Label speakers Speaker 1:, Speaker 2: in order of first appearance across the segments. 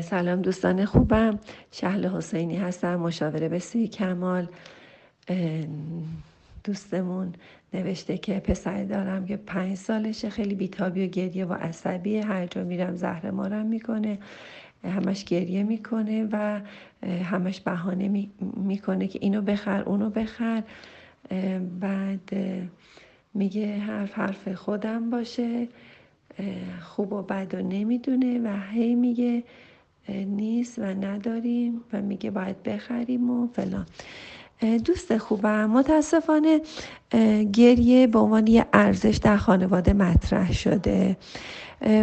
Speaker 1: سلام دوستان خوبم. شهل حسینی هستم مشاوره به کمال. دوستمون نوشته که پسر دارم که پنج سالشه خیلی بیتابی و گریه و عصبیه. هر جا میرم زهر مارم می‌کنه همش گریه می‌کنه و همش بهانه می‌کنه که اینو بخر اونو بخر. بعد میگه حرف حرف خودم باشه. خوب و بد و نمی‌دونه و هی میگه نیست و نداریم و میگه باید بخریم و فلان. دوست خوبم متاسفانه گریه به عنوان یه ارزش در خانواده مطرح شده.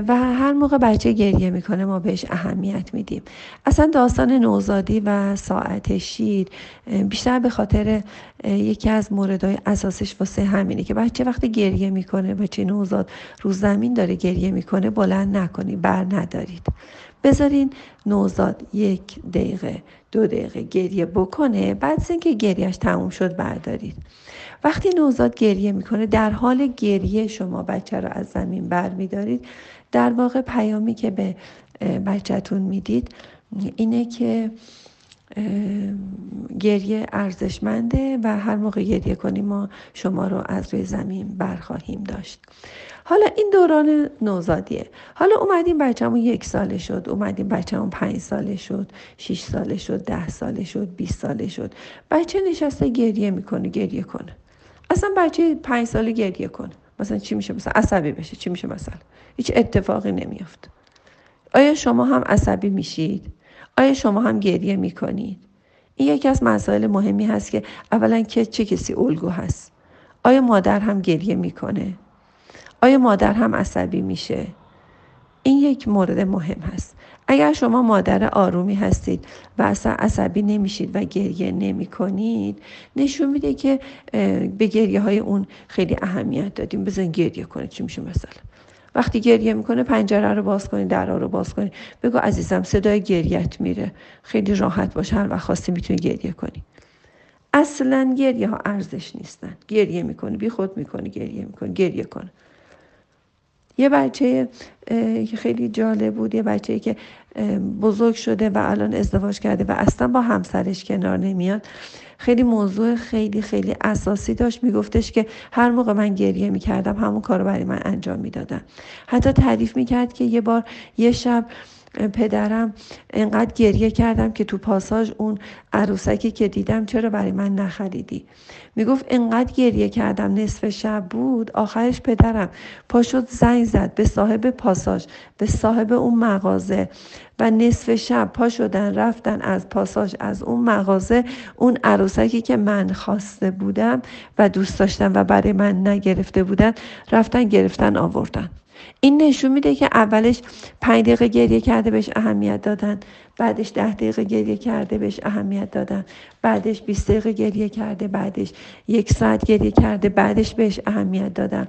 Speaker 1: و هر موقع بچه گریه می‌کنه ما بهش اهمیت میدیم. اصلا داستان نوزادی و ساعت شیر بیشتر به خاطر یکی از موردهای اساسش واسه همینه که بچه وقتی گریه می‌کنه بچه نوزاد رو زمین داره گریه می‌کنه بلند نکنی بر ندارید. بذارین نوزاد یک دقیقه دو دقیقه گریه بکنه. بعد از اینکه گریهش تموم شد بردارید. وقتی نوزاد گریه می‌کنه در حال گریه شما بچه رو از زمین بر میدارید در واقع پیامی که به بچهتون می‌دید اینه که گریه ارزشمنده و هر موقع گریه کنیم ما شما رو از روی زمین برخواهیم داشت. حالا این دوران نوزادیه. حالا اومدیم بچه‌مون یک ساله شد اومدیم بچه‌مون پنج ساله شد شیش ساله شد ده ساله شد 20 ساله شد. بچه نشسته گریه می‌کنه گریه کنه. اصلا بچه پنج ساله گریه کنه. مثلا چی میشه؟ مثلا عصبی بشه. چی میشه مثلا؟ هیچ اتفاقی نمیافت. آیا شما هم عصبی میشید؟ آیا شما هم گریه می‌کنید؟ این یکی از مسائل مهمی هست که اولا که چه کسی الگو هست؟ آیا مادر هم گریه می‌کنه؟ آیا مادر هم عصبی میشه؟ این یک مورد مهم هست. اگر شما مادر آرومی هستید و اصلا عصبی نمیشید و گریه نمی کنید نشون میده که به گریه های اون خیلی اهمیت دادیم. بزن گریه کنید چی میشه مثلا؟ وقتی گریه می‌کنه پنجره رو باز کنید در رو باز کنید بگو عزیزم صدای گریت میره. خیلی راحت باشه هر وقت خواستی می‌تونی گریه کنی. اصلا گریه ها ارزش نیستن. گریه می‌کنه بی خود می‌کنه گریه می‌کنه گریه کنه یه بچه که خیلی جالب بود یه بچه که بزرگ شده و الان ازدواج کرده و اصلا با همسرش کنار نمیاد. خیلی موضوع خیلی خیلی اساسی داشت. میگفتش که هر موقع من گریه می‌کردم همون کار رو برای من انجام می‌دادم حتی تعریف می‌کرد که یه بار یه شب پدرم انقدر گریه کردم که تو پاساژ اون عروسکی که دیدم چرا برای من نخریدی؟ می‌گفت انقدر گریه کردم نصف شب بود آخرش پدرم پا شد زنگ زد به صاحب پاساژ به صاحب اون مغازه و نصف شب پا شدن رفتن از پاساژ از اون مغازه اون عروسکی که من خواسته بودم و دوست داشتم و برای من نگرفته بودن رفتن گرفتن آوردن. این نشون میده که اولش پنج دقیقه گریه کرده بهش اهمیت دادن. بعدش ده دقیقه گریه کرده بهش اهمیت دادن. بعدش 20 دقیقه گریه کرده. بعدش یک ساعت گریه کرده. بعدش بهش اهمیت دادن.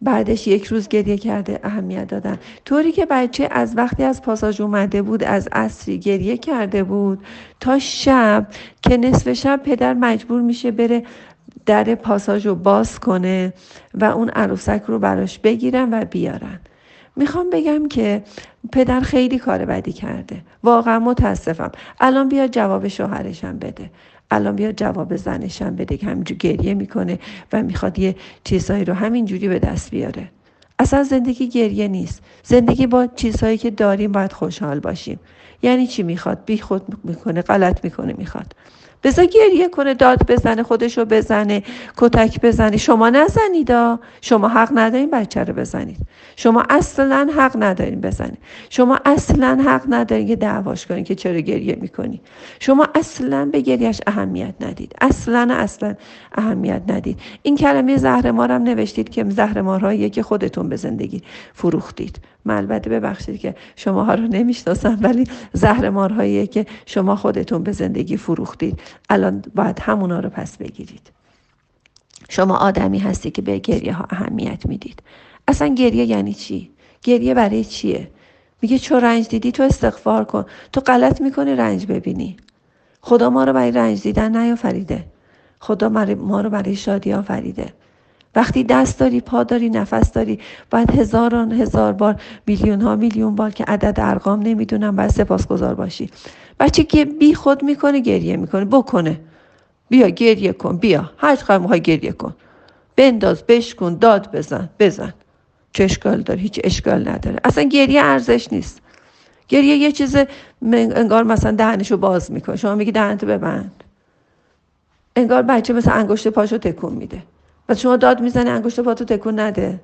Speaker 1: بعدش یک روز گریه کرده. اهمیت دادن. طوری که بچه از وقتی از پاساژ اومده بود از اصری گریه کرده بود تا شب که نصف شب پدر مجبور میشه بره در پاساژ رو باز کنه و اون عروسک رو براش بگیرن و بیارن. می‌خوام بگم که پدر خیلی کار بدی کرده. واقعا متاسفم. الان بیا جواب شوهرشم بده. الان بیا جواب زنشم بده که همینجور گریه می‌کنه و می‌خواد یه چیزهایی رو همینجوری به دست بیاره. اصلا زندگی گریه نیست. زندگی با چیزهایی که داریم باید خوشحال باشیم. یعنی چی می‌خواد؟ بی خود می‌کنه غلط می‌کنه می‌خواد. بذار گریه کنه داد بزنه خودشو بزنه کتک بزنه. شما نزنید شما حق ندارین بچه رو بزنید. شما اصلا حق ندارین بزنید. شما اصلا حق ندارین که دعواش کنید که چرا گریه می‌کنی. شما اصلا به گریهش اهمیت ندید. اصلا اصلا اهمیت ندید. این کلمه زهرمارم نوشتید که زهرمارهایی که خودتون به زندگی فروختید. من البته ببخشید که شماها رو نمی‌شناسم ولی زهرمارهایی که شما خودتون به زندگی فروختید. الان باید همونا رو پس بگیرید. شما آدمی هستی که به گریه ها اهمیت می‌دید. اصلا گریه یعنی چی؟ گریه برای چیه؟ میگه چو رنج دیدی تو استغفار کن. تو غلط می‌کنی رنج ببینی. خدا ما رو برای رنج دیدن نیافریده. خدا ما رو برای شادی آفریده. وقتی دست داری پا داری نفس داری باید هزاران هزار بار میلیون ها میلیون بار که عدد ارقام نمی‌دونم باید سپاسگزار باشی. بچه که بی خود می‌کنه گریه می‌کنه. بکنه. بیا گریه کن. بیا. هر چقدر می‌خوای گریه کن. بنداز بشکن داد بزن بزن. چه اشکال داره؟ هیچ اشکال نداره. اصلا گریه ارزش نیست. گریه یه چیز انگار مثلا دهنشو باز می‌کنه. شما میگی دهنتو ببند. انگار بچه مثل انگشت پاشو تکون میده. و شما داد می‌زنی انگشت پاتو تکون نده.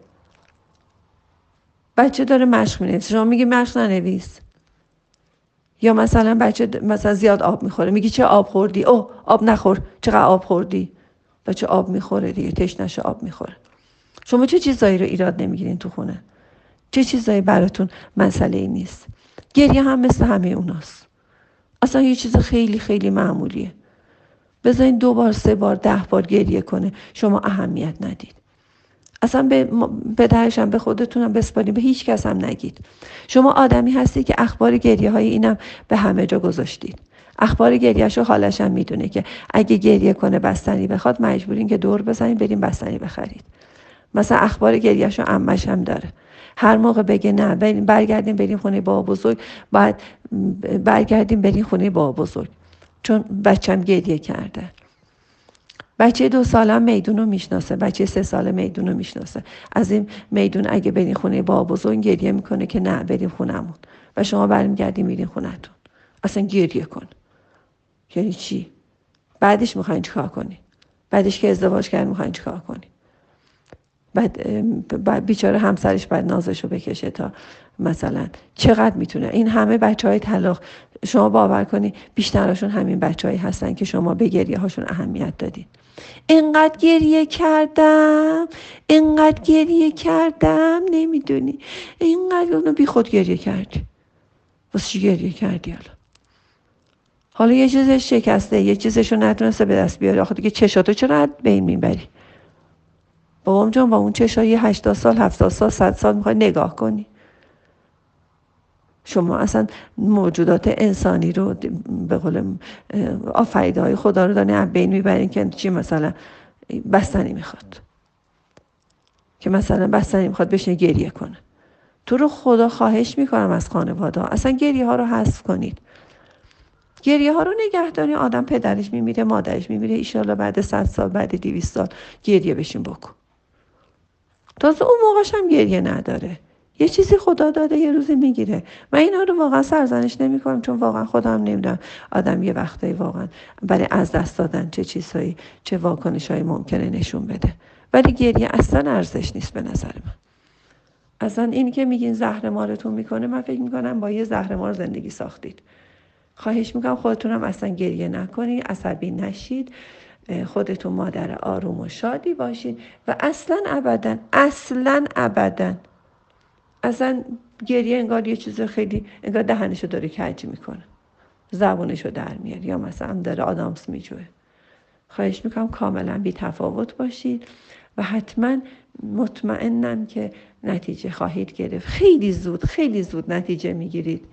Speaker 1: بچه داره مشق می‌نویسه. شما میگی مشق ننویس. یا مثلا بچه مثلا زیاد آب می‌خوره. میگی چه آب خوردی؟ او آب نخور. چقدر آب خوردی؟ بچه آب می‌خوره دیگه؟ تشنش آب می‌خوره. شما چه چیزایی رو ایراد نمی‌گیرین تو خونه؟ چه چیزایی براتون مسئله ای نیست؟ گریه هم مثل همه اوناست. اصلا یه چیز خیلی خیلی معمولیه. بذارین دو بار سه بار ده بار گریه کنه. شما اهمیت ندید. اصلا به پدرشم به خودتونم بسپارین. به هیچ کس هم نگید. شما آدمی هستی که اخبار گریه های اینم به همه جا گذاشتید. اخبار گریهش رو حالش هم می‌دونه که اگه گریه کنه بستنی بخواد مجبورین که دور بزنین بریم بستنی بخرید. مثلا اخبار گریهش رو امش هم داره. هر موقع بگه نه برگردیم بریم خونه بابا بزرگ. باید برگردیم بریم خونه بابا بزرگ. چون بچم گریه کرده. بچه دو سالم میدون رو می‌شناسه بچه سه ساله میدون رو می‌شناسه. از این میدون اگه برین خونه بابا بزرگ گریه می‌کنه که نه بریم خونمون و شما برمیگردیم میرین خونتون اصلا گریه کن. یعنی چی؟ بعدش می‌خواین چیکار کنی؟ بعدش که ازدواج کرد می‌خواین چیکار کنی؟ بعد بیچاره همسرش بعد نازشو بکشه تا مثلا. چقدر می‌تونه؟ این همه بچه های طلاق. شما باور کنی بیشترشون همین بچههایی هستن که شما به گریه هاشون اهمیت دادید اینقدر گریه کردم اینقدر گریه کردم نمی‌دونی. اینقدر اونو بی خود گریه کردی. واسه چی گریه کردی حالا؟ حالا یه چیزش شکسته یه چیزشو نتونسته به دست بیاره. آخه دیگه چشاتو چرا به این می‌بری؟ بابام جان با اون چشایی 80 سال 70 سال 100 سال می‌خوای نگاه کنی. شما اصلا موجودات انسانی رو به قول آفریده های خدا رو دارین بین می‌برین که چی مثلا بستنی می‌خواد. که مثلا بستنی می‌خواد بشینه گریه کنه. تو رو خدا خواهش می‌کنم از خانواده اصلا گریه ها رو حذف کنید. گریه ها رو نگهداری آدم پدرش میمیره مادرش میمیره. ایشالا بعد صد سال بعد دیویست سال گریه بشین بکن. تازه اون موقعش هم گریه نداره. یه چیزی خدا داده یه روزی می‌گیره. من اینا رو واقعا سرزنش نمی‌کنم چون واقعا خودم نمی‌دونم. آدم یه وقتایی واقعا برای از دست دادن چه چیزهایی چه واکنش هایی ممکنه نشون بده. ولی گریه اصلا ارزش نیست به نظر من. اصلا این که میگین زهر مارتون می‌کنه من فکر می‌کنم با یه زهر مار زندگی ساختید. خواهش می‌کنم خودتونم اصلا گریه نکنید عصبی نشید. خودتون مادر آروم و شادی باشید و اصلا ابدا اصلا ابدا. اصلا گریه انگار یه چیز خیلی انگار دهنشو داره کج می‌کنه. زبونشو در میاد یا مثلا داره آدامس میجوه. خواهش می‌کنم کاملا بی تفاوت باشید و حتما مطمئنم که نتیجه خواهید گرفت. خیلی زود خیلی زود نتیجه می‌گیرید.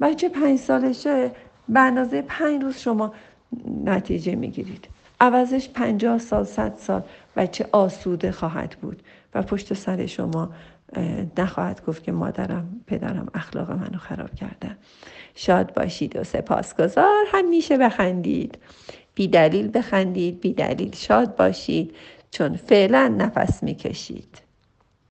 Speaker 1: بچه پنج سالشه به اندازه پنج روز شما نتیجه می‌گیرید. عوضش پنجاه سال صد سال بچه آسوده خواهد بود. و پشت سر شما نخواهد گفت که مادرم پدرم اخلاق منو خراب کردن. شاد باشید و سپاسگزار. همیشه بخندید. بی دلیل بخندید بی دلیل شاد باشید. چون فعلا نفس می‌کشید.